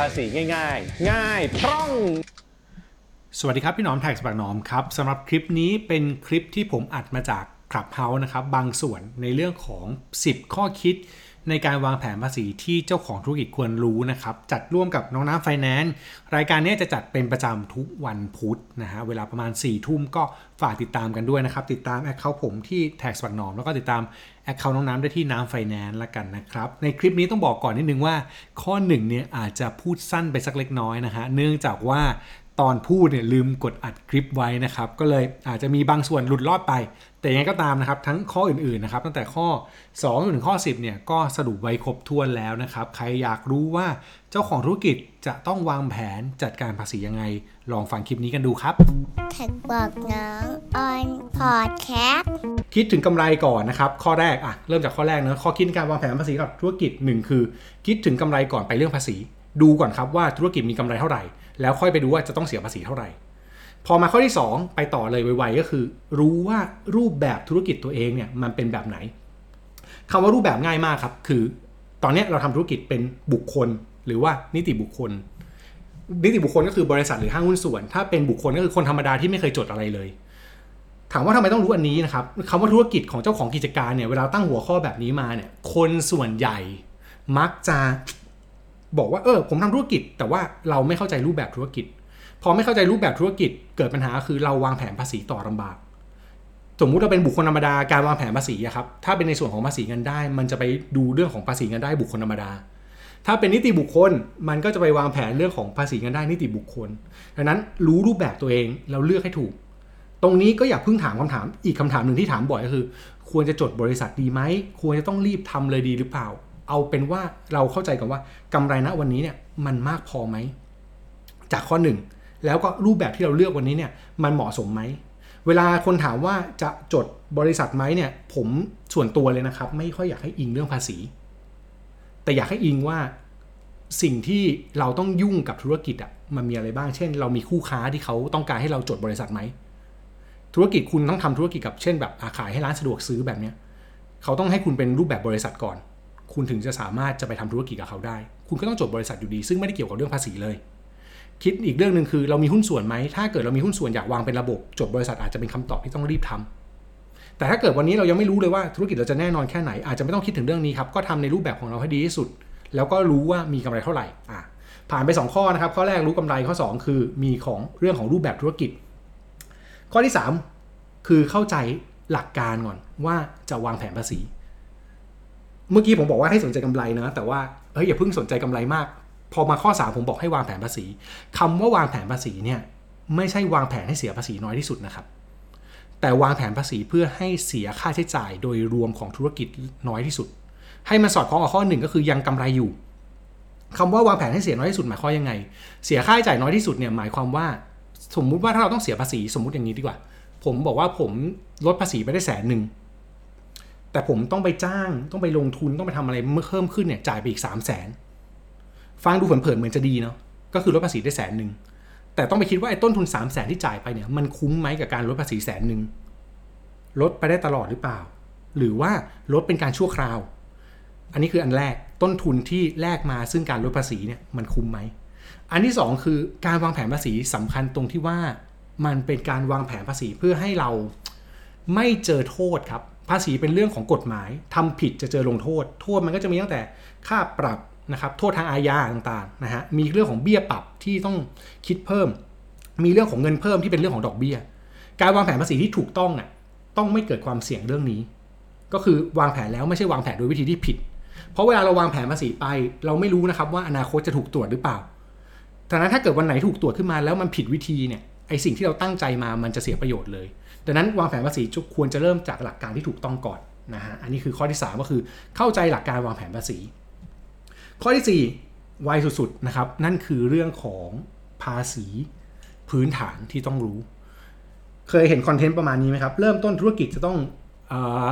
ภาษีง่าย ๆ ง่ายพร่อง สวัสดีครับ พรี่หนอม TaxBugnoms ครับสำหรับคลิปนี้เป็นคลิปที่ผมอัดมาจาก Clubhouse นะครับบางส่วนในเรื่องของ 10 ข้อคิด ในการวางแผนภาษีที่เจ้าของธุรกิจควรรู้นะครับ จัดร่วมกับน้องน้ำไฟแนนซ์รายการนี้จะจัดเป็นประจำทุกวันพุธนะฮะเวลาประมาณ4ี่ทุ่มก็ฝากติดตามกันด้วยนะครับ ติดตาม account ผมที่ TaxBugnoms แล้วก็ติดตาม account น้องน้ำได้ที่น้ำไฟแนนซ์ละกันนะครับ ในคลิปนี้ต้องบอกก่อนนิดนึงว่า ข้อหนึ่งเนี่ยอาจจะพูดสั้นไปสักเล็กน้อยนะฮะเนื่องจากว่า ตอนพูดเนี่ยลืมกดอัดคลิปไว้นะครับ ก็เลยอาจจะมีบางส่วนหลุดรอดไป แต่ยังไงก็ตามนะครับ ทั้งข้ออื่นๆนะครับตั้งแต่ข้อ2จนถึงข้อ 10เนี่ยก็สรุปไว้ครบถ้วนแล้วนะครับ ใครอยากรู้ว่าเจ้าของธุรกิจจะต้องวางแผนจัดการภาษียังไง ลองฟังคลิปนี้กันดูครับแท็กบอกน้องออนพอดแคสต์คิดถึงกำไรก่อนนะครับ ข้อแรกอะเริ่มจากข้อแรกนะข้อคิดในการวางแผนภาษีกับธุรกิจหนึ่งคือ คิดถึงกำไรก่อนไปเรื่องภาษี ดูก่อนครับว่าธุรกิจมีกำไรเท่าไหร่ แล้วค่อยไปดูว่าจะต้องเสียภาษีเท่าไหร่ พอมาข้อที่ 2 ไปต่อเลยไวๆก็คือ รู้ว่ารูปแบบธุรกิจตัวเองเนี่ยมันเป็นแบบไหนคำว่ารูปแบบง่ายมากครับ คือ ตอนนี้เราทำธุรกิจเป็นบุคคล หรือว่านิติบุคคล นิติบุคคลก็คือบริษัทหรือห้างหุ้นส่วน ถ้าเป็นบุคคลก็คือคนธรรมดาที่ไม่เคยจดอะไรเลยถามว่าทำไมต้องรู้อันนี้นะครับคำว่าธุรกิจของเจ้าของกิจการเนี่ยเวลาตั้งหัวข้อแบบนี้มาเนี่ยคนส่วนใหญ่มักจะ บอกว่าเออผมทำธุรกิจ แต่ว่าเราไม่เข้าใจรูปแบบธุรกิจ พอไม่เข้าใจรูปแบบธุรกิจ เกิดปัญหาคือเราวางแผนภาษีต่อลำบาก สมมุติเราเป็นบุคคลธรรมดาการวางแผนภาษีครับถ้าเป็นในส่วนของภาษีเงินได้ มันจะไปดูเรื่องของภาษีเงินได้บุคคลธรรมดา ถ้าเป็นนิติบุคคลมันก็จะไปวางแผนเรื่องของภาษีเงินได้นิติบุคคลดังนั้นรู้รูปแบบตัวเองแล้วเลือกให้ถูก ตรงนี้ก็อย่าเพิ่งถามคำถามอีกคำถามหนึ่งที่ถามบ่อยก็คือ ควรจะจดบริษัทดีไหมควรจะต้องรีบทำเลยดีหรือเปล่า เอาเป็นว่าเราเข้าใจกันว่ากำไรณวันนี้เนี่ยมันมากพอไหม จากข้อหนึ่งแล้วก็รูปแบบที่เราเลือกวันนี้เนี่ยมันเหมาะสมไหม เวลาคนถามว่าจะจดบริษัทไหมเนี่ยผมส่วนตัวเลยนะครับ ไม่ค่อยอยากให้อิงเรื่องภาษี แต่อยากให้อิงว่าสิ่งที่เราต้องยุ่งกับธุรกิจอะมันมีอะไรบ้าง เช่น เรามีคู่ค้าที่เขาต้องการให้เราจดบริษัทไหม ธุรกิจคุณต้องทำธุรกิจกับเช่นแบบอาขายให้ร้านสะดวกซื้อแบบเนี้ยเขาต้องให้คุณเป็นรูปแบบบริษัทก่อน คุณถึงจะสามารถจะไปทำธุรกิจกับเขาได้ คุณก็ต้องจดบริษัทอยู่ดี ซึ่งไม่ได้เกี่ยวกับเรื่องภาษีเลย คิดอีกเรื่องหนึ่งคือเรามีหุ้นส่วนไหม ถ้าเกิดเรามีหุ้นส่วนอยากวางเป็นระบบ จดบริษัทอาจจะเป็นคำตอบที่ต้องรีบทำแต่ถ้าเกิดวันนี้เรายังไม่รู้เลยว่าธุรกิจเราจะแน่นอนแค่ไหน อาจจะไม่ต้องคิดถึงเรื่องนี้ครับ ก็ทำในรูปแบบของเราให้ดีที่สุด แล้วก็รู้ว่ามีกำไรเท่าไหร่อะผ่านไป 2 ข้อนะครับ ข้อแรกรู้กำไร ข้อ 2 คือมีของเรื่องของรูปแบบธุรกิจ ข้อที่ 3 คือเข้าใจหลักการก่อนว่าจะวางแผนภาษี เมื่อกี้ผมบอกว่าให้สนใจกำไรนะ แต่ว่าเฮ้ยอย่าเพิ่งสนใจกำไรมาก พอมาข้อ 3 ผมบอกให้วางแผนภาษีคำว่าวางแผนภาษีเนี่ยไม่ใช่วางแผนให้เสียภาษีน้อยที่สุดนะครับ แต่วางแผนภาษีเพื่อให้เสียค่าใช้จ่ายโดยรวมของธุรกิจน้อยที่สุด ให้มันสอดคล้องกับข้อหนึ่งก็คือยังกำไรอยู่คำว่าวางแผนให้เสียน้อยที่สุดหมายความยังไง เสียค่าใช้จ่ายน้อยที่สุดเนี่ยหมายความว่า สมมุติว่าถ้าเราต้องเสียภาษีสมมุติอย่างนี้ดีกว่า ผมบอกว่าผมลดภาษีไปได้แสนหนึ่ง แต่ผมต้องไปจ้างต้องไปลงทุนต้องไปทำอะไรเมื่อเพิ่มขึ้นเนี่ยจ่ายไปอีกสามแสนฟังดูเผินๆเหมือนจะดีเนาะก็คือลดภาษีได้แสนหนึ่งแต่ต้องไปคิดว่าไอ้ต้นทุน3 0 0แสนที่จ่ายไปเนี่ยมันคุ้มไหมกับการลดภาษีแสนหนึ่งลดไปได้ตลอดหรือเปล่า หรือว่าลดเป็นการชั่วคราว อันนี้คืออันแรกต้นทุนที่แลกมาซึ่งการลดภาษีเนี่ยมันคุ้มไหมอันที่ 2 คือการวางแผนภาษีสำคัญตรงที่ว่ามันเป็นการวางแผนภาษีเพื่อให้เราไม่เจอโทษครับ ภาษีเป็นเรื่องของกฎหมายทำผิดจะเจอลงโทษ โทษมันก็จะมีตั้งแต่ค่าปรับนะครับโทษทางอาญาต่างๆนะฮะมีเรื่องของเบี้ยปรับที่ต้องคิดเพิ่ม มีเรื่องของเงินเพิ่มที่เป็นเรื่องของดอกเบี้ย การวางแผนภาษีที่ถูกต้องอะต้องไม่เกิดความเสี่ยงเรื่องนี้ ก็คือวางแผนแล้วไม่ใช่วางแผนโดยวิธีที่ผิด เพราะเวลาเราวางแผนภาษีไป เราไม่รู้นะครับว่าอนาคตจะถูกตรวจหรือเปล่าดังนั้นถ้าเกิดวันไหนถูกตรวจขึ้นมาแล้วมันผิดวิธีเนี่ยไอสิ่งที่เราตั้งใจมามันจะเสียประโยชน์เลย ดังนั้นวางแผนภาษีควรจะเริ่มจากหลักการที่ถูกต้องก่อนนะฮะอันนี้คือข้อที่ 3 ก็คือเข้าใจหลักการวางแผนภาษี ข้อที่ 4 ไวสุดๆนะครับนั่นคือเรื่องของภาษีพื้นฐานที่ต้องรู้ เคยเห็น content ประมาณนี้ไหมครับ เริ่มต้นธุรกิจจะต้องออ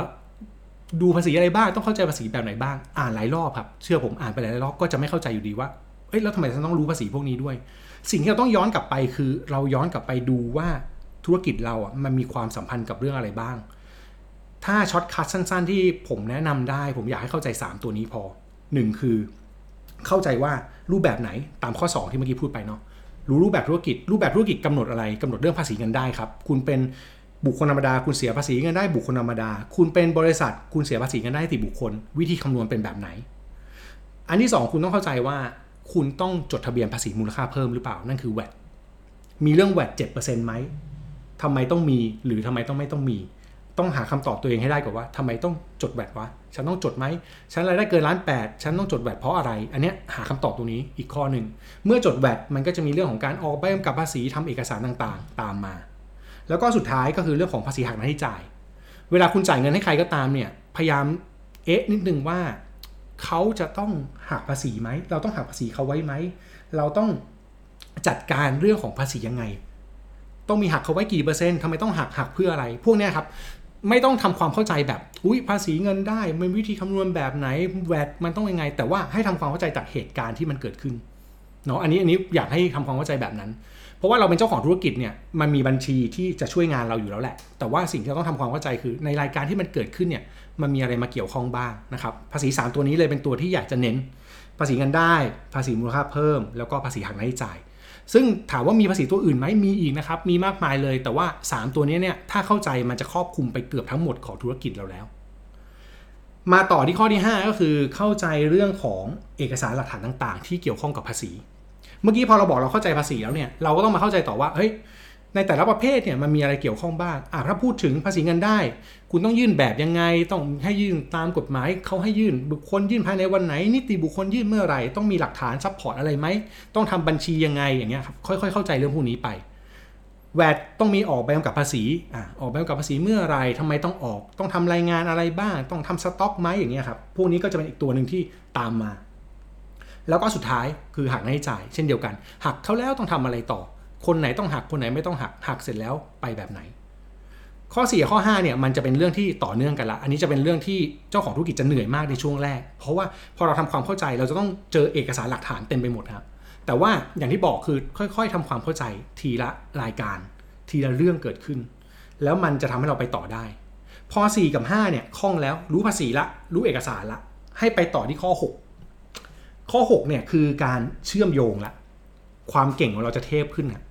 ดูภาษีอะไรบ้าง ต้องเข้าใจภาษีแบบไหนบ้าง อ่านหลายรอบครับ เชื่อผมอ่านไปหลายรอบก็จะไม่เข้าใจอยู่ดีว่า เอ้ยแล้วทำไมฉันต้องรู้ภาษีพวกนี้ด้วย สิ่งที่เราต้องย้อนกลับไปคือเราย้อนกลับไปดูว่า ธุรกิจเราอะมันมีความสัมพันธ์กับเรื่องอะไรบ้าง ถ้า shortcut สั้น ๆ ที่ผมแนะนำได้ ผมอยากให้เข้าใจ 3 ตัวนี้พอ 1 คือ เข้าใจว่ารูปแบบไหนตามข้อ 2 ที่เมื่อกี้พูดไปเนาะรู้รูปแบบธุรกิจ รูปแบบธุรกิจกำหนดอะไรกำหนดเรื่องภาษีเงินได้ครับ คุณเป็นบุคคลธรรมดา คุณเสียภาษีเงินได้บุคคลธรรมดา คุณเป็นบริษัท คุณเสียภาษีเงินได้ติบุคคล วิธีคำนวณเป็นแบบไหน อันที่ 2 คุณต้องเข้าใจว่า คุณต้องจดทะเบียนภาษีมูลค่าเพิ่มหรือเปล่านั่นคือ VAT มีเรื่อง VAT 7%ไหม ทำไมต้องมีหรือทำไมต้องไม่ต้องมี ต้องหาคำตอบตัวเองให้ได้ก่อนว่าทำไมต้องจดแวดวะฉันต้องจดไหมฉันรายได้เกินล้านแปดฉันต้องจดแวดเพราะอะไร อันเนี้ยหาคำตอบตรงนี้อีกข้อหนึ่งเมื่อจดแวดมันก็จะมีเรื่องของการออกใบกำกับภาษีทำเอกสารต่างๆ ตามมา แล้วก็สุดท้ายก็คือเรื่องของภาษีหักหน้าที่จ่าย เวลาคุณจ่ายเงินให้ใครก็ตามเนี่ยพยายามเอ๊ะนิดนึงว่าเขาจะต้องหักภาษีไหม เราต้องหักภาษีเขาไว้ไหม เราต้องจัดการเรื่องของภาษียังไง ต้องมีหักเขาไว้กี่เปอร์เซ็นต์ทำไมต้องหักหักเพื่ออะไร พวกเนี้ยครับไม่ต้องทำความเข้าใจแบบอุ้ยภาษีเงินได้มันวิธีคำนวณแบบไหนแวดมันต้องยังไง แต่ว่าให้ทำความเข้าใจจากเหตุการณ์ที่มันเกิดขึ้นเนาะอันนี้อันนี้อยากให้ทำความเข้าใจแบบนั้น เพราะว่าเราเป็นเจ้าของธุรกิจเนี่ยมันมีบัญชีที่จะช่วยงานเราอยู่แล้วแหละ แต่ว่าสิ่งที่เราต้องทำความเข้าใจคือในรายการที่มันเกิดขึ้นเนี่ยมันมีอะไรมาเกี่ยวข้องบ้างนะครับภาษี 3 ตัวนี้เลยเป็นตัวที่อยากจะเน้น ภาษีเงินได้ ภาษีมูลค่าเพิ่ม แล้วก็ภาษีหักหน้าที่จ่าย ซึ่งถามว่ามีภาษีตัวอื่นไหมมีอีกนะครับ มีมากมายเลย แต่ว่า 3 ตัวนี้เนี่ย ถ้าเข้าใจมันจะครอบคลุมไปเกือบทั้งหมดของธุรกิจเราแล้ว มาต่อที่ข้อที่ 5 ก็คือเข้าใจเรื่องของเอกสารหลักฐานต่าง ๆ ที่เกี่ยวข้องกับภาษี เมื่อกี้พอเราบอกเราเข้าใจภาษีแล้วเนี่ย เราก็ต้องมาเข้าใจต่อว่า เฮ้ย ในแต่ละประเภทเนี่ยมันมีอะไรเกี่ยวข้องบ้างอะถ้าพูดถึงภาษีเงินได้ คุณต้องยื่นแบบยังไง ต้องให้ยื่นตามกฎหมายเขาให้ยื่น บุคคลยื่นภายในวันไหน นิติบุคคลยื่นเมื่อไหร่ ต้องมีหลักฐาน support อะไรไหม ต้องทำบัญชียังไงอย่างเงี้ยครับ ค่อยๆ เข้าใจเรื่องพวกนี้ไป แวดต้องมีออกใบกำกับภาษีอะออกใบกำกับภาษีเมื่อไหรทำไมต้องออก ต้องทำรายงานอะไรบ้าง ต้องทำสต็อกไหมอย่างเงี้ยครับ พวกนี้ก็จะเป็นอีกตัวหนึ่งที่ตามมา แล้วก็สุดท้ายคือหักหน้าที่จ่าย เช่นเดียวกัน หักเขาแล้วต้องทำอะไรต่อ คนไหนต้องหักคนไหนไม่ต้องหักหักเสร็จแล้วไปแบบไหน ข้อ4ข้อ5เนี่ยมันจะเป็นเรื่องที่ต่อเนื่องกันละ อันนี้จะเป็นเรื่องที่เจ้าของธุรกิจจะเหนื่อยมากในช่วงแรก เพราะว่าพอเราทำความเข้าใจเราจะต้องเจอเอกสารหลักฐานเต็มไปหมดครับแต่ว่าอย่างที่บอกคือค่อยๆทำความเข้าใจทีละรายการ ทีละเรื่องเกิดขึ้น แล้วมันจะทำให้เราไปต่อได้ พอ 4 กับ 5 เนี่ยคล่องแล้วรู้ภาษีละ รู้เอกสารละ ให้ไปต่อที่ข้อ 6 ข้อ 6 เนี่ยคือการเชื่อมโยงละ ความเก่งของเราจะเทพขึ้นอะ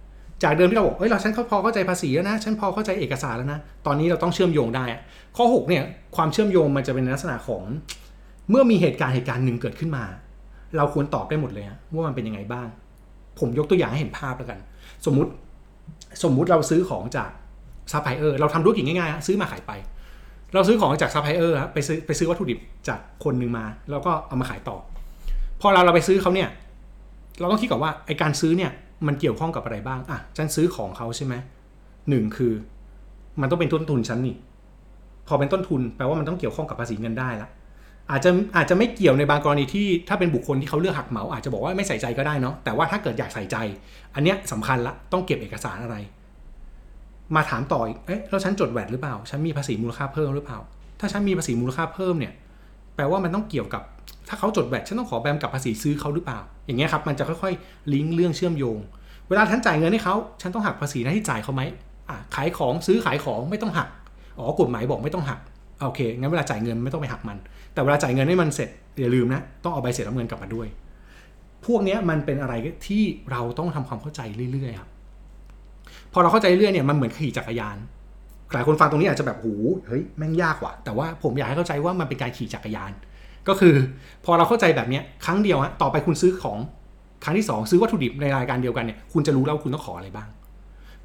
จากเดิมที่เราบอกเฮ้ยเราฉันพอเข้าใจภาษีแล้วนะ ฉันพอเข้าใจเอกสารแล้วนะ ตอนนี้เราต้องเชื่อมโยงได้ ข้อ6เนี่ยความเชื่อมโยงมันจะเป็นลักษณะของ เมื่อมีเหตุการณ์เหตุการณ์หนึ่งเกิดขึ้นมา เราควรตอบได้หมดเลยว่ามันเป็นยังไงบ้าง ผมยกตัวอย่างให้เห็นภาพแล้วกัน สมมุติสมมุติเราซื้อของจากซัพพลายเออร์เราทำธุรกิจง่ายๆซื้อมาขายไป เราซื้อของจากซัพพลายเออร์ไปซื้อไปซื้อวัตถุดิบจากคนหนึ่งมา แล้วก็เอามาขายต่อ พอเราเราไปซื้อเขาเนี่ย เราต้องคิดก่อนว่าไอการซื้อเนี่ย มันเกี่ยวข้องกับอะไรบ้างอะฉันซื้อของเขาใช่ไหมหนึ่งคือ มันต้องเป็นต้นทุนฉันนี่พอเป็นต้นทุนแปลว่ามันต้องเกี่ยวข้องกับภาษีเงินได้ละอาจจะอาจจะไม่เกี่ยวในบางกรณีที่ถ้าเป็นบุคคลที่เขาเลือกหักเหมา อาจจะบอกว่าไม่ใส่ใจก็ได้เนาะแต่ว่าถ้าเกิดอยากใส่ใจ อันเนี้ยสำคัญละต้องเก็บเอกสารอะไร มาถามต่ออีกเอ๊ะแล้วฉันจดแวดหรือเปล่า ฉันมีภาษีมูลค่าเพิ่มหรือเปล่า ถ้าฉันมีภาษีมูลค่าเพิ่มเนี่ย แปลว่ามันต้องเกี่ยวกับ ถ้าเขาจดแวดฉันต้องขอแบมกับภาษีซื้อเขาหรือเปล่า อย่างเงี้ยครับมันจะค่อยๆ ลิงก์เรื่องเชื่อมโยง เวลาฉันจ่ายเงินให้เขาฉันต้องหักภาษีหน้าที่จ่ายเขาไหมอะขายของซื้อขายของไม่ต้องหักอ๋อกฎหมายบอกไม่ต้องหักโอเคงั้นเวลาจ่ายเงินไม่ต้องไปหักมัน แต่เวลาจ่ายเงินให้มันเสร็จอย่าลืมนะต้องเอาใบเสร็จรับเงินกลับมาด้วย พวกเนี้ยมันเป็นอะไรที่เราต้องทำความเข้าใจเรื่อยๆครับพอเราเข้าใจเรื่อยเนี่ยมันเหมือนขี่จักรยาน หลายคนฟังตรงนี้อาจจะแบบโหเฮ้ยแม่งยากว่ะแต่ว่าผมอยากให้เข้าใจว่ามันเป็นการขี่จักรยาน ก็คือพอเราเข้าใจแบบเนี้ยครั้งเดียวฮะต่อไปคุณซื้อของครั้งที่สองซื้อวัตถุดิบในรายการเดียวกันเนี่ยคุณจะรู้แล้ววาคุณต้องขออะไรบ้าง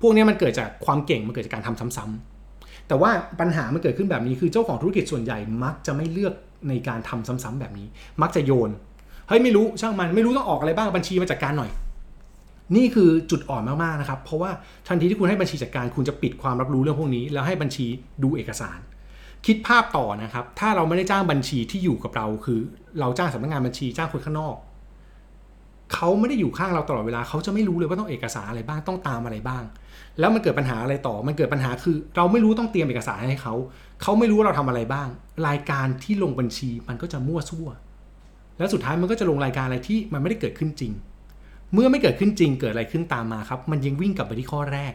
พวกนี้มันเกิดจากความเก่งมันเกิดจากการทำซ้ำๆแต่ว่าปัญหามันเกิดขึ้นแบบนี้คือเจ้าของธุรกิจส่วนใหญ่มักจะไม่เลือกในการทำซ้ำๆแบบนี้ มักจะโยนเฮ้ยไม่รู้ช่างมันไม่รู้ต้องออกอะไรบ้างบัญชีมาจัดการหน่อย นี่คือจุดอ่อนมากๆนะครับ เพราะว่าทันทีที่คุณให้บัญชีจัดการคุณจะปิดความรับรู้เรื่องพวกนี้ แล้วให้บัญชีดูเอกสาร คิดภาพต่อนะครับ ถ้าเราไม่ได้จ้างบัญชีที่อยู่กับเรา คือ เราจ้างสำนักงานบัญชีจ้างคนข้างนอกเขาไม่ได้อยู่ข้างเราตลอดเวลาเขาจะไม่รู้เลยว่าต้องเอกสารอะไรบ้างต้องตามอะไรบ้าง แล้วมันเกิดปัญหาอะไรต่อ มันเกิดปัญหาคือ เราไม่รู้ต้องเตรียมเอกสารให้เขาเขาไม่รู้ว่าเราทำอะไรบ้าง รายการที่ลงบัญชีมันก็จะมั่วซั่ว แล้วสุดท้ายมันก็จะลงรายการอะไรที่มันไม่ได้เกิดขึ้นจริง เมื่อไม่เกิดขึ้นจริงเกิดอะไรขึ้นตามมาครับ มันยังวิ่งกลับไปที่ข้อแรก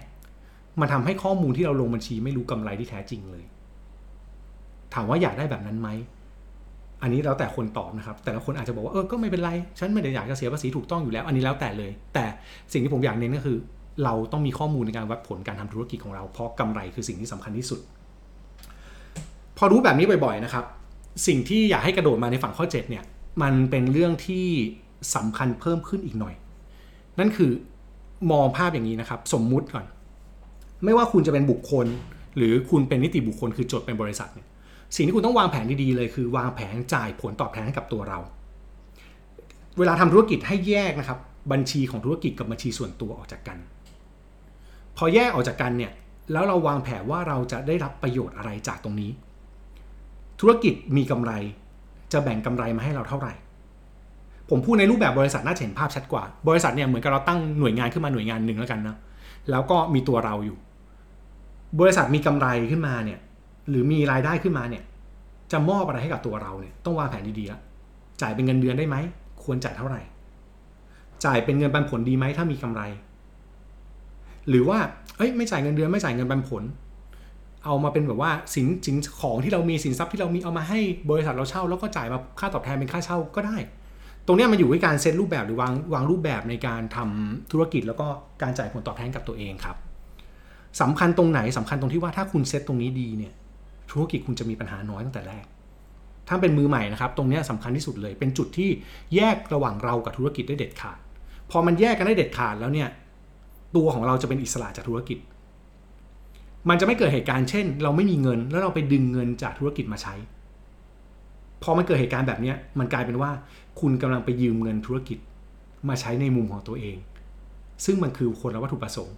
มันทำให้ข้อมูลที่เราลงบัญชีไม่รู้กำไรที่แท้จริงเลย ถามว่าอยากได้แบบนั้นไหมอันนี้แล้วแต่คนตอบนะครับ แต่ละคนอาจจะบอกว่าเออก็ไม่เป็นไร ฉันไม่ได้อยากจะเสียภาษีถูกต้องอยู่แล้ว อันนี้แล้วแต่เลย แต่สิ่งที่ผมอยากเน้นก็คือ เราต้องมีข้อมูลในการวัดผลการทำธุรกิจของเรา เพราะกำไรคือสิ่งที่สำคัญที่สุด พอรู้แบบนี้บ่อยๆนะครับ สิ่งที่อยากให้กระโดดมาในฝั่งข้อ 7 เนี่ย มันเป็นเรื่องที่สำคัญเพิ่มขึ้นอีกหน่อย นั่นคือมองภาพอย่างนี้นะครับ สมมุติก่อน ไม่ว่าคุณจะเป็นบุคคล หรือคุณเป็นนิติบุคคลคือจดเป็นบริษัทเนี่ยสิ่งที่คุณต้องวางแผนดีๆเลยคือ วางแผนจ่ายผลตอบแทนให้กับตัวเรา เวลาทำธุรกิจให้แยกนะครับ บัญชีของธุรกิจกับบัญชีส่วนตัวออกจากกัน พอแยกออกจากกันเนี่ยแล้วเราวางแผนว่าเราจะได้รับประโยชน์อะไรจากตรงนี้ ธุรกิจมีกำไร จะแบ่งกำไรมาให้เราเท่าไหร่ ผมพูดในรูปแบบบริษัทน่าจะเห็นภาพชัดกว่า บริษัทเนี่ยเหมือนกับเราตั้งหน่วยงานขึ้นมาหน่วยงานหนึ่งแล้วกันนะแล้วก็มีตัวเราอยู่ บริษัทมีกำไรขึ้นมาเนี่ย หรือมีรายได้ขึ้นมาเนี่ย จะมอบอะไรให้กับตัวเราเนี่ยต้องวางแผนดีๆละจ่ายเป็นเงินเดือนได้ไหมควรจ่ายเท่าไหร่ จ่ายเป็นเงินปันผลดีไหมถ้ามีกำไร หรือว่าเอ้ยไม่จ่ายเงินเดือนไม่จ่ายเงินปันผล เอามาเป็นแบบว่าสินสินของที่เรามีสินทรัพย์ที่เรามีเอามาให้บริษัทเราเช่า แล้วก็จ่ายมาค่าตอบแทนเป็นค่าเช่าก็ได้ ตรงนี้มันอยู่ที่การเซตรูปแบบหรือวางวางรูปแบบในการทำธุรกิจแล้วก็การจ่ายผลตอบแทนกับตัวเองครับสำคัญตรงไหนสำคัญตรงที่ว่าถ้าคุณเซตตรงนี้ดีเนี่ยธุรกิจคุณจะมีปัญหาน้อยตั้งแต่แรก ถ้าเป็นมือใหม่นะครับ ตรงนี้ยสำคัญที่สุดเลย เป็นจุดที่แยกระหว่างเรากับธุรกิจได้เด็ดขาด พอมันแยกกันได้เด็ดขาดแล้วเนี่ยตัวของเราจะเป็นอิสระจากธุรกิจ มันจะไม่เกิดเหตุการณ์เช่น เราไม่มีเงิน แล้วเราไปดึงเงินจากธุรกิจมาใช้ พอมันเกิดเหตุการณ์แบบนี้มันกลายเป็นว่า คุณกำลังไปยืมเงินธุรกิจมาใช้ในมุมของตัวเอง ซึ่งมันคือคนละวัตถุประสงค์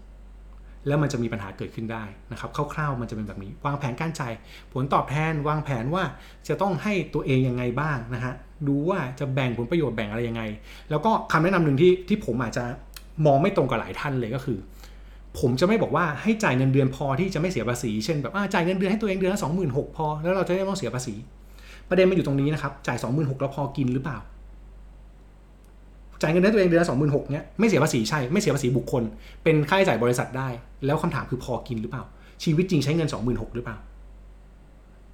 แล้วมันจะมีปัญหาเกิดขึ้นได้นะครับคร่าวๆมันจะเป็นแบบนี้ วางแผนการจ่ายผลตอบแทน วางแผนว่าจะต้องให้ตัวเองยังไงบ้างนะฮะดูว่าจะแบ่งผลประโยชน์แบ่งอะไรยังไง แล้วก็คำแนะนำหนึ่งที่ที่ผมอาจจะมองไม่ตรงกับหลายท่านเลยก็คือ ผมจะไม่บอกว่าให้จ่ายเงินเดือนพอที่จะไม่เสียภาษี เช่นแบบอ่าจ่ายเงินเดือนให้ตัวเองเดือนละสองหมื่นหกพอแล้วเราจะไม่ต้องเสียภาษี ประเด็นมันอยู่ตรงนี้นะครับจ่ายสองหมื่นหกแล้วพอกินหรือเปล่า จ่ายเงินให้ตัวเองเดือนละสองหมื่นหกเนี้ยไม่เสียภาษีใช่ไม่เสียภาษีบุคคล เป็นค่าใช้จ่ายบริษัทได้ แล้วคำถามคือพอกินหรือเปล่า ชีวิตจริงใช้เงินสองหมื่นหกหรือเปล่า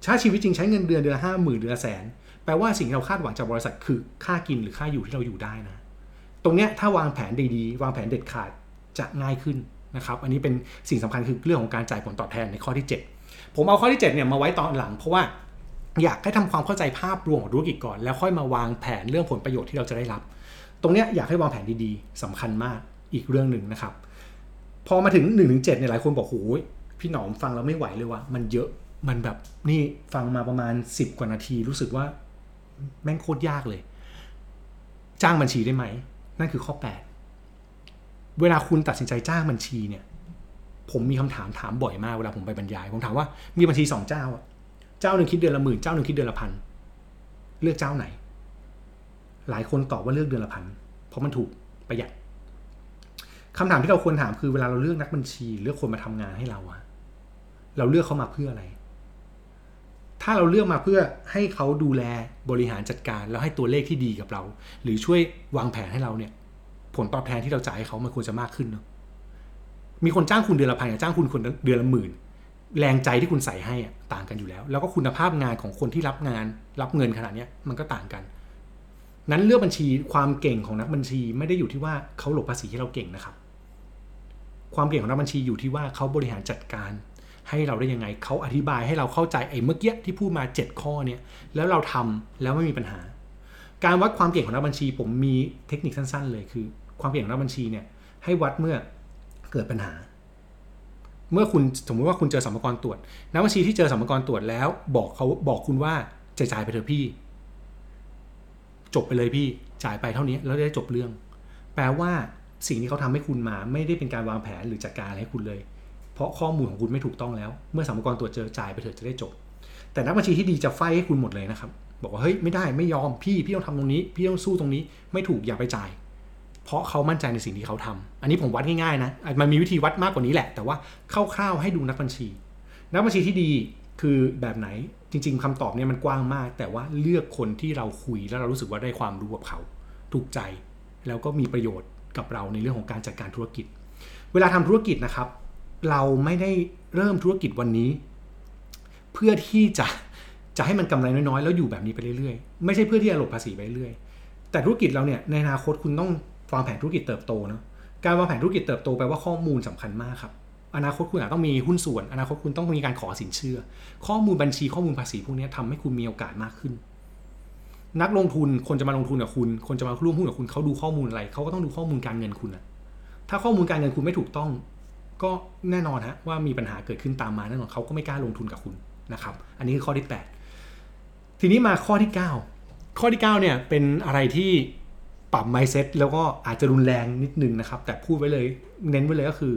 ถ้าชีวิตจริงใช้เงินเดือนเดือนละห้าหมื่นเดือนละแสนแปลว่าสิ่งที่เราคาดหวังจากบริษัทคือค่ากินหรือค่าอยู่ที่เราอยู่ได้นะ ตรงเนี้ยถ้าวางแผนดีๆ วางแผนเด็ดขาดจะง่ายขึ้นนะครับอันนี้เป็นสิ่งสำคัญคือเรื่องของการจ่ายผลตอบแทนในข้อที่ 7 ผมเอาข้อที่7เนี่ยมาไว้ตอนหลัง เพราะว่าอยากให้ทำความเข้าใจภาพรวมของธุรกิจก่อน แล้วค่อยมาวางแผนเรื่องผลประโยชน์ที่เราจะได้รับ ตรงเนี้ยอยากให้วางแผนดีๆสำคัญมากอีกเรื่องหนึ่งนะครับ พอมาถึง1นถึงเเนี่ยหลายคนบอกโอ้ยพี่หนอมฟังแล้วไม่ไหวเลยว่ะมันเยอะมันแบบนี่ฟังมาประมาณ 10 กว่านาทีรู้สึกว่าแม่งโคตรยากเลย จ้างบัญชีได้ไหม นั่นคือข้อ 8 เวลาคุณตัดสินใจจ้างบัญชีเนี่ย ผมมีคำถามถามบ่อยมากเวลาผมไปบรรยาย ผมถามว่ามีบัญชีสองเจ้า เจ้าหนึ่งคิดเดือนละหมื่นเจ้าหนึ่งคิดเดือนละพันเลือกเจ้าไหน หลายคนตอบว่าเลือกเดือนละพันเพราะมันถูกประหยัดคำถามที่เราควรถามคือเวลาเราเลือกนักบัญชีเลือกคนมาทำงานให้เราอะเราเลือกเขามาเพื่ออะไร ถ้าเราเลือกมาเพื่อให้เขาดูแลบริหารจัดการ แล้วให้ตัวเลขที่ดีกับเรา หรือช่วยวางแผนให้เราเนี่ย ผลตอบแทนที่เราจ่ายให้เขามันควรจะมากขึ้นเนาะมีคนจ้างคุณเดือนละพันกับจ้างคุณคนเดือนละหมื่น แรงใจที่คุณใส่ให้อะต่างกันอยู่แล้ว แล้วก็คุณภาพงานของคนที่รับงาน รับเงินขนาดเนี้ยมันก็ต่างกัน นั้นเลือกบัญชีความเก่งของนักบัญชีไม่ได้อยู่ที่ว่าเขาหลบภาษีให้เราเก่งนะครับ ความเก่งของนักบัญชีอยู่ที่ว่าเขาบริหารจัดการ ให้เราได้ยังไงเขาอธิบายให้เราเข้าใจไอ้เมื่อกี้ที่พูดมา 7 ข้อเนี่ยแล้วเราทำแล้วไม่มีปัญหา การวัดความเก่งของนักบัญชี ผมมีเทคนิคสั้น ๆ เลยคือ ความเก่งของนักบัญชีเนี่ยให้วัดเมื่อเกิดปัญหา เมื่อคุณสมมติว่าคุณเจอสัมภารตรวจนักบัญชีที่เจอสัมภารตรวจแล้ว บอกเขาบอกคุณว่าจ่ายจ่ายไปเถอะพี่ จบไปเลยพี่จ่ายไปเท่านี้แล้วได้จบเรื่อง แปลว่าสิ่งที่เขาทำให้คุณมาไม่ได้เป็นการวางแผนหรือจัดการอะไรให้คุณเลย เพราะข้อมูลของคุณไม่ถูกต้องแล้ว เมื่อสัมภารตรวจเจอจ่ายไปเถอะจะได้จบ แต่นักบัญชีที่ดีจะไฟให้คุณหมดเลยนะครับ บอกว่าเฮ้ยไม่ได้ไม่ยอมพี่พี่ต้องทำตรงนี้ พี่ต้องสู้ตรงนี้ไม่ถูกอย่าไปจ่าย เพราะเขามั่นใจในสิ่งที่เขาทำอันนี้ผมวัดง่ายๆนะมันมีวิธีวัดมากกว่านี้แหละ แต่ว่าคร่าวๆให้ดูนักบัญชี นักบัญชีที่ดีคือแบบไหน จริง ๆคำตอบเนี่ยมันกว้างมาก แต่ว่าเลือกคนที่เราคุยแล้วเรารู้สึกว่าได้ความรู้กับเขาถูกใจ แล้วก็มีประโยชน์กับเราในเรื่องของการจัดการธุรกิจ เวลาทำธุรกิจนะครับ เราไม่ได้เริ่มธุรกิจวันนี้ เพื่อที่จะจะให้มันกำไรน้อยๆ แล้วอยู่แบบนี้ไปเรื่อยๆ ไม่ใช่เพื่อที่จะหลบภาษีไปเรื่อยๆ แต่ธุรกิจเราเนี่ยในอนาคตคุณต้องวางแผนธุรกิจเติบโตเนาะการวางแผนธุรกิจเติบโตแปลว่าข้อมูลสำคัญมากครับ อนาคตคุณอาจต้องมีหุ้นส่วน อนาคตคุณต้องมีการขอสินเชื่อ ข้อมูลบัญชีข้อมูลภาษีพวกนี้ทำให้คุณมีโอกาสมากขึ้น นักลงทุนคนจะมาลงทุนกับคุณ คนจะมาร่วมหุ้นกับคุณเขาดูข้อมูลอะไรเขาก็ต้องดูข้อมูลการเงินคุณนะถ้าข้อมูลการเงินคุณไม่ถูกต้อง ก็แน่นอนฮะว่ามีปัญหาเกิดขึ้นตามมาแน่นอนเขาก็ไม่กล้าลงทุนกับคุณนะครับ อันนี้คือข้อที่ 8 ทีนี้มาข้อที่ 9 ข้อที่9เนี่ยเป็นอะไรที่ปรับ mindset แล้วก็อาจจะรุนแรงนิดนึงนะครับ แต่พูดไว้เลย เน้นไว้เลยก็คือ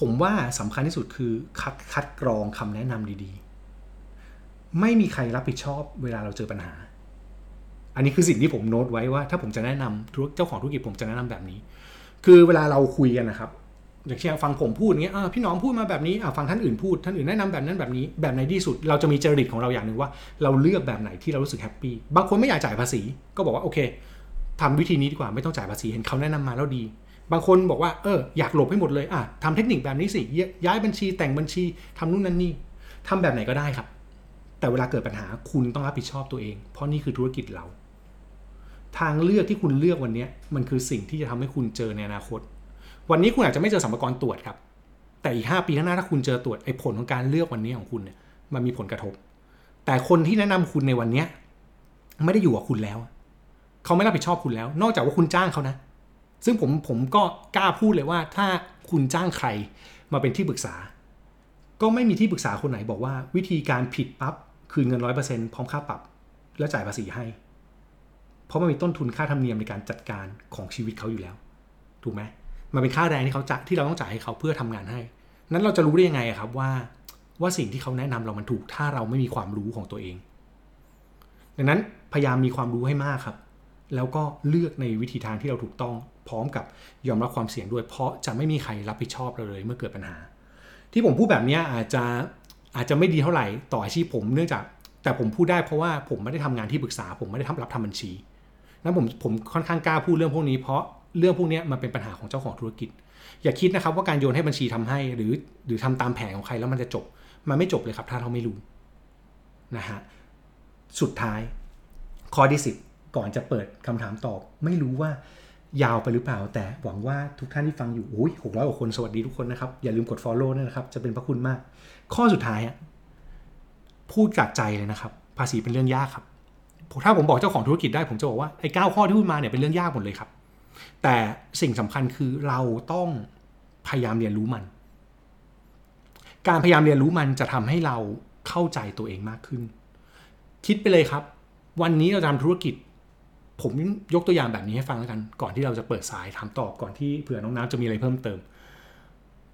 ผมว่าสำคัญที่สุดคือคัดคัดกรองคำแนะนำดีๆ ไม่มีใครรับผิดชอบเวลาเราเจอปัญหา อันนี้คือสิ่งที่ผมโน้ตไว้ว่า ถ้าผมจะแนะนำธุรเจ้าของธุรกิจผมจะแนะนำแบบนี้ คือเวลาเราคุยกันนะครับ อย่างเช่นฟังผมพูดอย่างเงี้ยพี่น้องพูดมาแบบนี้ฟังท่านอื่นพูดท่านอื่นแนะนำแบบนั้นแบบนี้แบบไหนดีสุด เราจะมีจริตของเราอย่างหนึ่งว่า เราเลือกแบบไหนที่เรารู้สึกแฮปปี้บางคนไม่อยากจ่ายภาษี ก็บอกว่าโอเคทำวิธีนี้ดีกว่าไม่ต้องจ่ายภาษีเห็นเขาแนะนำมาแล้วดี บางคนบอกว่าเอออยากหลบให้หมดเลยอะทำเทคนิคแบบนี้สิย้ายบัญชีแต่งบัญชีทำนู่นนั่นนี่ทำแบบไหนก็ได้ครับ แต่เวลาเกิดปัญหาคุณต้องรับผิดชอบตัวเอง เพราะนี่คือธุรกิจเรา ทางเลือกที่คุณเลือกวันนี้มันคือสิ่งที่จะทำให้คุณเจอในอนาคต วันนี้คุณอาจจะไม่เจอสัมภาระตรวจครับ แต่อีก 5 ปีข้างหน้าถ้าคุณเจอตรวจไอ้ผลของการเลือกวันนี้ของคุณเนี่ยมันมีผลกระทบ แต่คนที่แนะนำคุณในวันนี้ไม่ได้อยู่กับคุณแล้ว เขาไม่รับผิดชอบคุณแล้ว นอกจากว่าคุณจ้างเขานะ ซึ่งผมผมก็กล้าพูดเลยว่าถ้าคุณจ้างใครมาเป็นที่ปรึกษา ก็ไม่มีที่ปรึกษาคนไหนบอกว่า วิธีการผิดปั๊บคืนเงินร้อยเปอร์เซ็นต์พร้อมค่าปรับ แล้วจ่ายภาษีให้ เพราะมันมีต้นทุนค่าธรรมเนียมในการจัดการของชีวิตเขาอยู่แล้ว ถูกไหมมันเป็นค่าแรงที่เขาจะที่เราต้องจ่ายให้เขาเพื่อทำงานให้ นั้นเราจะรู้ได้ยังไงครับว่าว่าสิ่งที่เขาแนะนำเรามันถูก ถ้าเราไม่มีความรู้ของตัวเอง ดังนั้นพยายามมีความรู้ให้มากครับ แล้วก็เลือกในวิธีทางที่เราถูกต้อง พร้อมกับยอมรับความเสี่ยงด้วย เพราะจะไม่มีใครรับผิดชอบเราเลยเมื่อเกิดปัญหา ที่ผมพูดแบบนี้อาจจะอาจจะไม่ดีเท่าไหร่ต่ออาชีพผมเนื่องจาก แต่ผมพูดได้เพราะว่าผมไม่ได้ทำงานที่ปรึกษา ผมไม่ได้ทำรับทำบัญชีนั้นผมผมค่อนข้างกล้าพูดเรื่องพวกนี้เพราะเรื่องพวกนี้มันเป็นปัญหาของเจ้าของธุรกิจ อย่าคิดนะครับว่าการโยนให้บัญชีทำให้ หรือหรือทำตามแผนของใครแล้วมันจะจบ มันไม่จบเลยครับถ้าเราไม่รู้นะฮะสุดท้ายข้อที่สิบก่อนจะเปิดคำถามตอบ ไม่รู้ว่า ยาวไปหรือเปล่า แต่หวังว่าทุกท่านที่ฟังอยู่โอ้ยหกร้อยกว่าคนสวัสดีทุกคนนะครับ อย่าลืมกด follow ด้วยนะครับ จะเป็นพระคุณมาก ข้อสุดท้ายอะพูดจากใจเลยนะครับ ภาษีเป็นเรื่องยากครับถ้าผมบอกเจ้าของธุรกิจได้ผมจะบอกว่าไอ้เก้าข้อที่พูดมาเนี่ยเป็นเรื่องยากหมดเลยครับ แต่สิ่งสำคัญคือเราต้องพยายามเรียนรู้มัน การพยายามเรียนรู้มันจะทำให้เราเข้าใจตัวเองมากขึ้น คิดไปเลยครับ วันนี้เราทำธุรกิจ ผมยกตัวอย่างแบบนี้ให้ฟังแล้วกัน ก่อนที่เราจะเปิดสายถามตอบก่อนที่เผื่อน้องน้ำจะมีอะไรเพิ่มเติม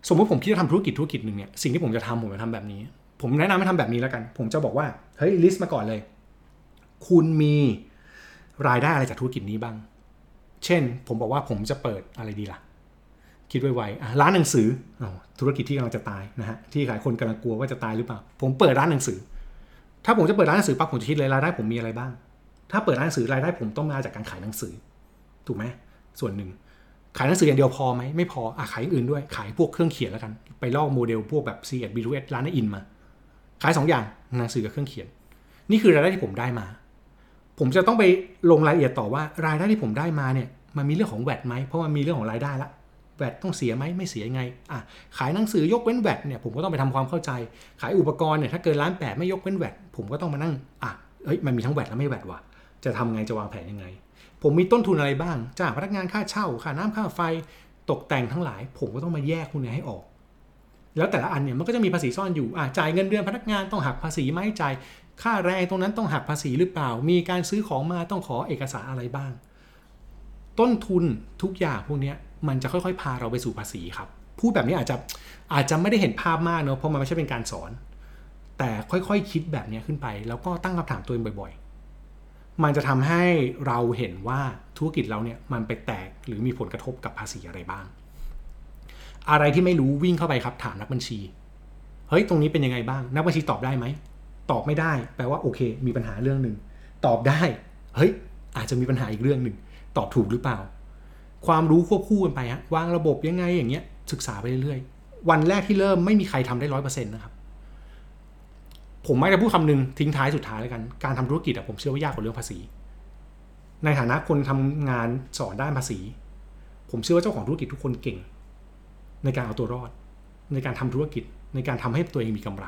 สมมติผมคิดจะทำธุรกิจธุรกิจหนึ่งเนี่ยสิ่งที่ผมจะทำผมจะทำแบบนี้ ผมแนะนำให้ทำแบบนี้แล้วกัน ผมจะบอกว่าเฮ้ยลิสต์มาก่อนเลย คุณมีรายได้อะไรจากธุรกิจนี้บ้าง เช่น ผมบอกว่าผมจะเปิดอะไรดีล่ะ คิดไวๆร้านหนังสืออธุรกิจที่กำลังจะตายนะฮะที่หลายคนกำลังกลัวว่าจะตายหรือเปล่า ผมเปิดร้านหนังสือ ถ้าผมจะเปิดร้านหนังสือปั๊บผมจะคิดเลยรายได้ผมมีอะไรบ้าง ถ้าเปิดร้านหนังสือรายได้ผมต้องมาจากการขายหนังสือ ถูกไหมส่วนหนึ่ง ขายหนังสืออย่างเดียวพอไหมไม่พออะขายอื่นด้วยขายพวกเครื่องเขียนแล้วกัน ไปลอกโมเดลพวกแบบ C 1 B 2 S ร้านอินมา ขายสองอย่างหนังสือกับเครื่องเขียน นี่คือรายได้ที่ผมได้มา ผมจะต้องไปลงรายละเอียดต่อว่ารายได้ที่ผมได้มาเนี่ยมันมีเรื่องของแวดไหมเพราะมันมีเรื่องของรายได้ละแวดต้องเสียไหมไม่เสียยังไงอะขายหนังสือยกเว้นแวดเนี่ยผมก็ต้องไปทำความเข้าใจ ขายอุปกรณ์เนี่ยถ้าเกินล้านแปดไม่ยกเว้นแวดผมก็ต้องมานั่งอะเอ้ยมันมีทั้งแวดและไม่แวดว่ะ จะทำไงจะวางแผนยังไง ผมมีต้นทุนอะไรบ้างจ้างพนักงานค่าเช่าค่าน้ำค่าไฟตกแต่งทั้งหลาย ผมก็ต้องมาแยกพวกนี้ให้ออก แล้วแต่ละอันเนี่ยมันก็จะมีภาษีซ่อนอยู่อะจ่ายเงินเดือนพนักงานต้องหักภาษีไหมจ่ายค่าแรงตรงนั้นต้องหักภาษีหรือเปล่า มีการซื้อของมาต้องขอเอกสารอะไรบ้าง ต้นทุนทุกอย่างพวกนี้มันจะค่อยๆ พาเราไปสู่ภาษีครับพูดแบบนี้อาจจะอาจจะไม่ได้เห็นภาพมากเนอะเพราะมันไม่ใช่เป็นการสอน แต่ค่อยๆคคิดแบบนี้ขึ้นไป แล้วก็ตั้งคำถามตัวเองบ่อย มันจะทำให้เราเห็นว่าธุรกิจเราเนี่ยมันไปแตกหรือมีผลกระทบกับภาษีอะไรบ้าง อะไรที่ไม่รู้วิ่งเข้าไปครับถามนักบัญชี เฮ้ยตรงนี้เป็นยังไงบ้าง นักบัญชีตอบได้ไหม ตอบไม่ได้ แปลว่าโอเค มีปัญหาเรื่องหนึ่ง ตอบได้ เฮ้ย อาจจะมีปัญหาอีกเรื่องหนึ่ง ตอบถูกหรือเปล่า ความรู้ควบคู่กันไปฮะวางระบบยังไงอย่างเงี้ยศึกษาไปเรื่อยๆวันแรกที่เริ่มไม่มีใครทำได้ร้อยเปอร์เซ็นต์นะครับ ผมมักจะพูดคำหนึ่งทิ้งท้ายสุดท้ายแล้วกัน การทำธุรกิจอะผมเชื่อว่ายากกว่าเรื่องภาษี ในฐานะคนทำงานสอนด้านภาษี ผมเชื่อว่าเจ้าของธุรกิจทุกคนเก่ง ในการเอาตัวรอด ในการทำธุรกิจในการทำให้ตัวเองมีกำไร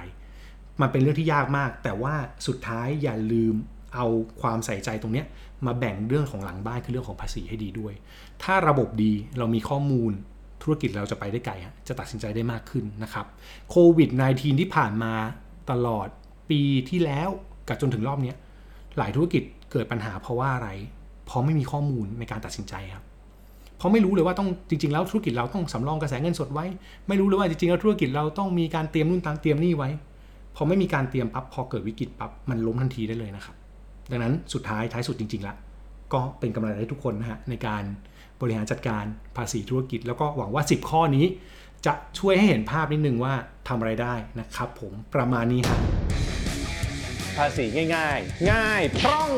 มันเป็นเรื่องที่ยากมาก แต่ว่าสุดท้ายอย่าลืมเอาความใส่ใจตรงเนี้ยมาแบ่งเรื่องของหลังบ้านคือเรื่องของภาษีให้ดีด้วย ถ้าระบบดีเรามีข้อมูลธุรกิจเราจะไปได้ไกลจะตัดสินใจได้มากขึ้นนะครับโควิด -19 ที่ผ่านมาตลอด ปีที่แล้วกับจนถึงรอบนี้หลายธุรกิจเกิดปัญหาเพราะว่าอะไร เพราะไม่มีข้อมูลในการตัดสินใจครับ เพราะไม่รู้เลยว่าต้องจริง ๆ แล้วธุรกิจเราต้องสำรองกระแสเงินสดไว้ ไม่รู้เลยว่าจริงๆแล้วธุรกิจเราต้องมีการเตรียมนู่นตามเตรียมนี่ไว้ พอไม่มีการเตรียมปั๊บพอเกิดวิกฤตปั๊บมันล้มทันทีได้เลยนะครับ ดังนั้นสุดท้ายท้ายสุดจริงๆละก็เป็นกำลังใจให้ทุกคนนะฮะในการบริหารจัดการภาษีธุรกิจ แล้วก็หวังว่า 10 ข้อนี้ จะช่วยให้เห็นภาพนิดนึงว่าทำอะไรได้นะครับ ผมประมาณนี้ฮะ ภาษีง่ายๆง่ายคล่อง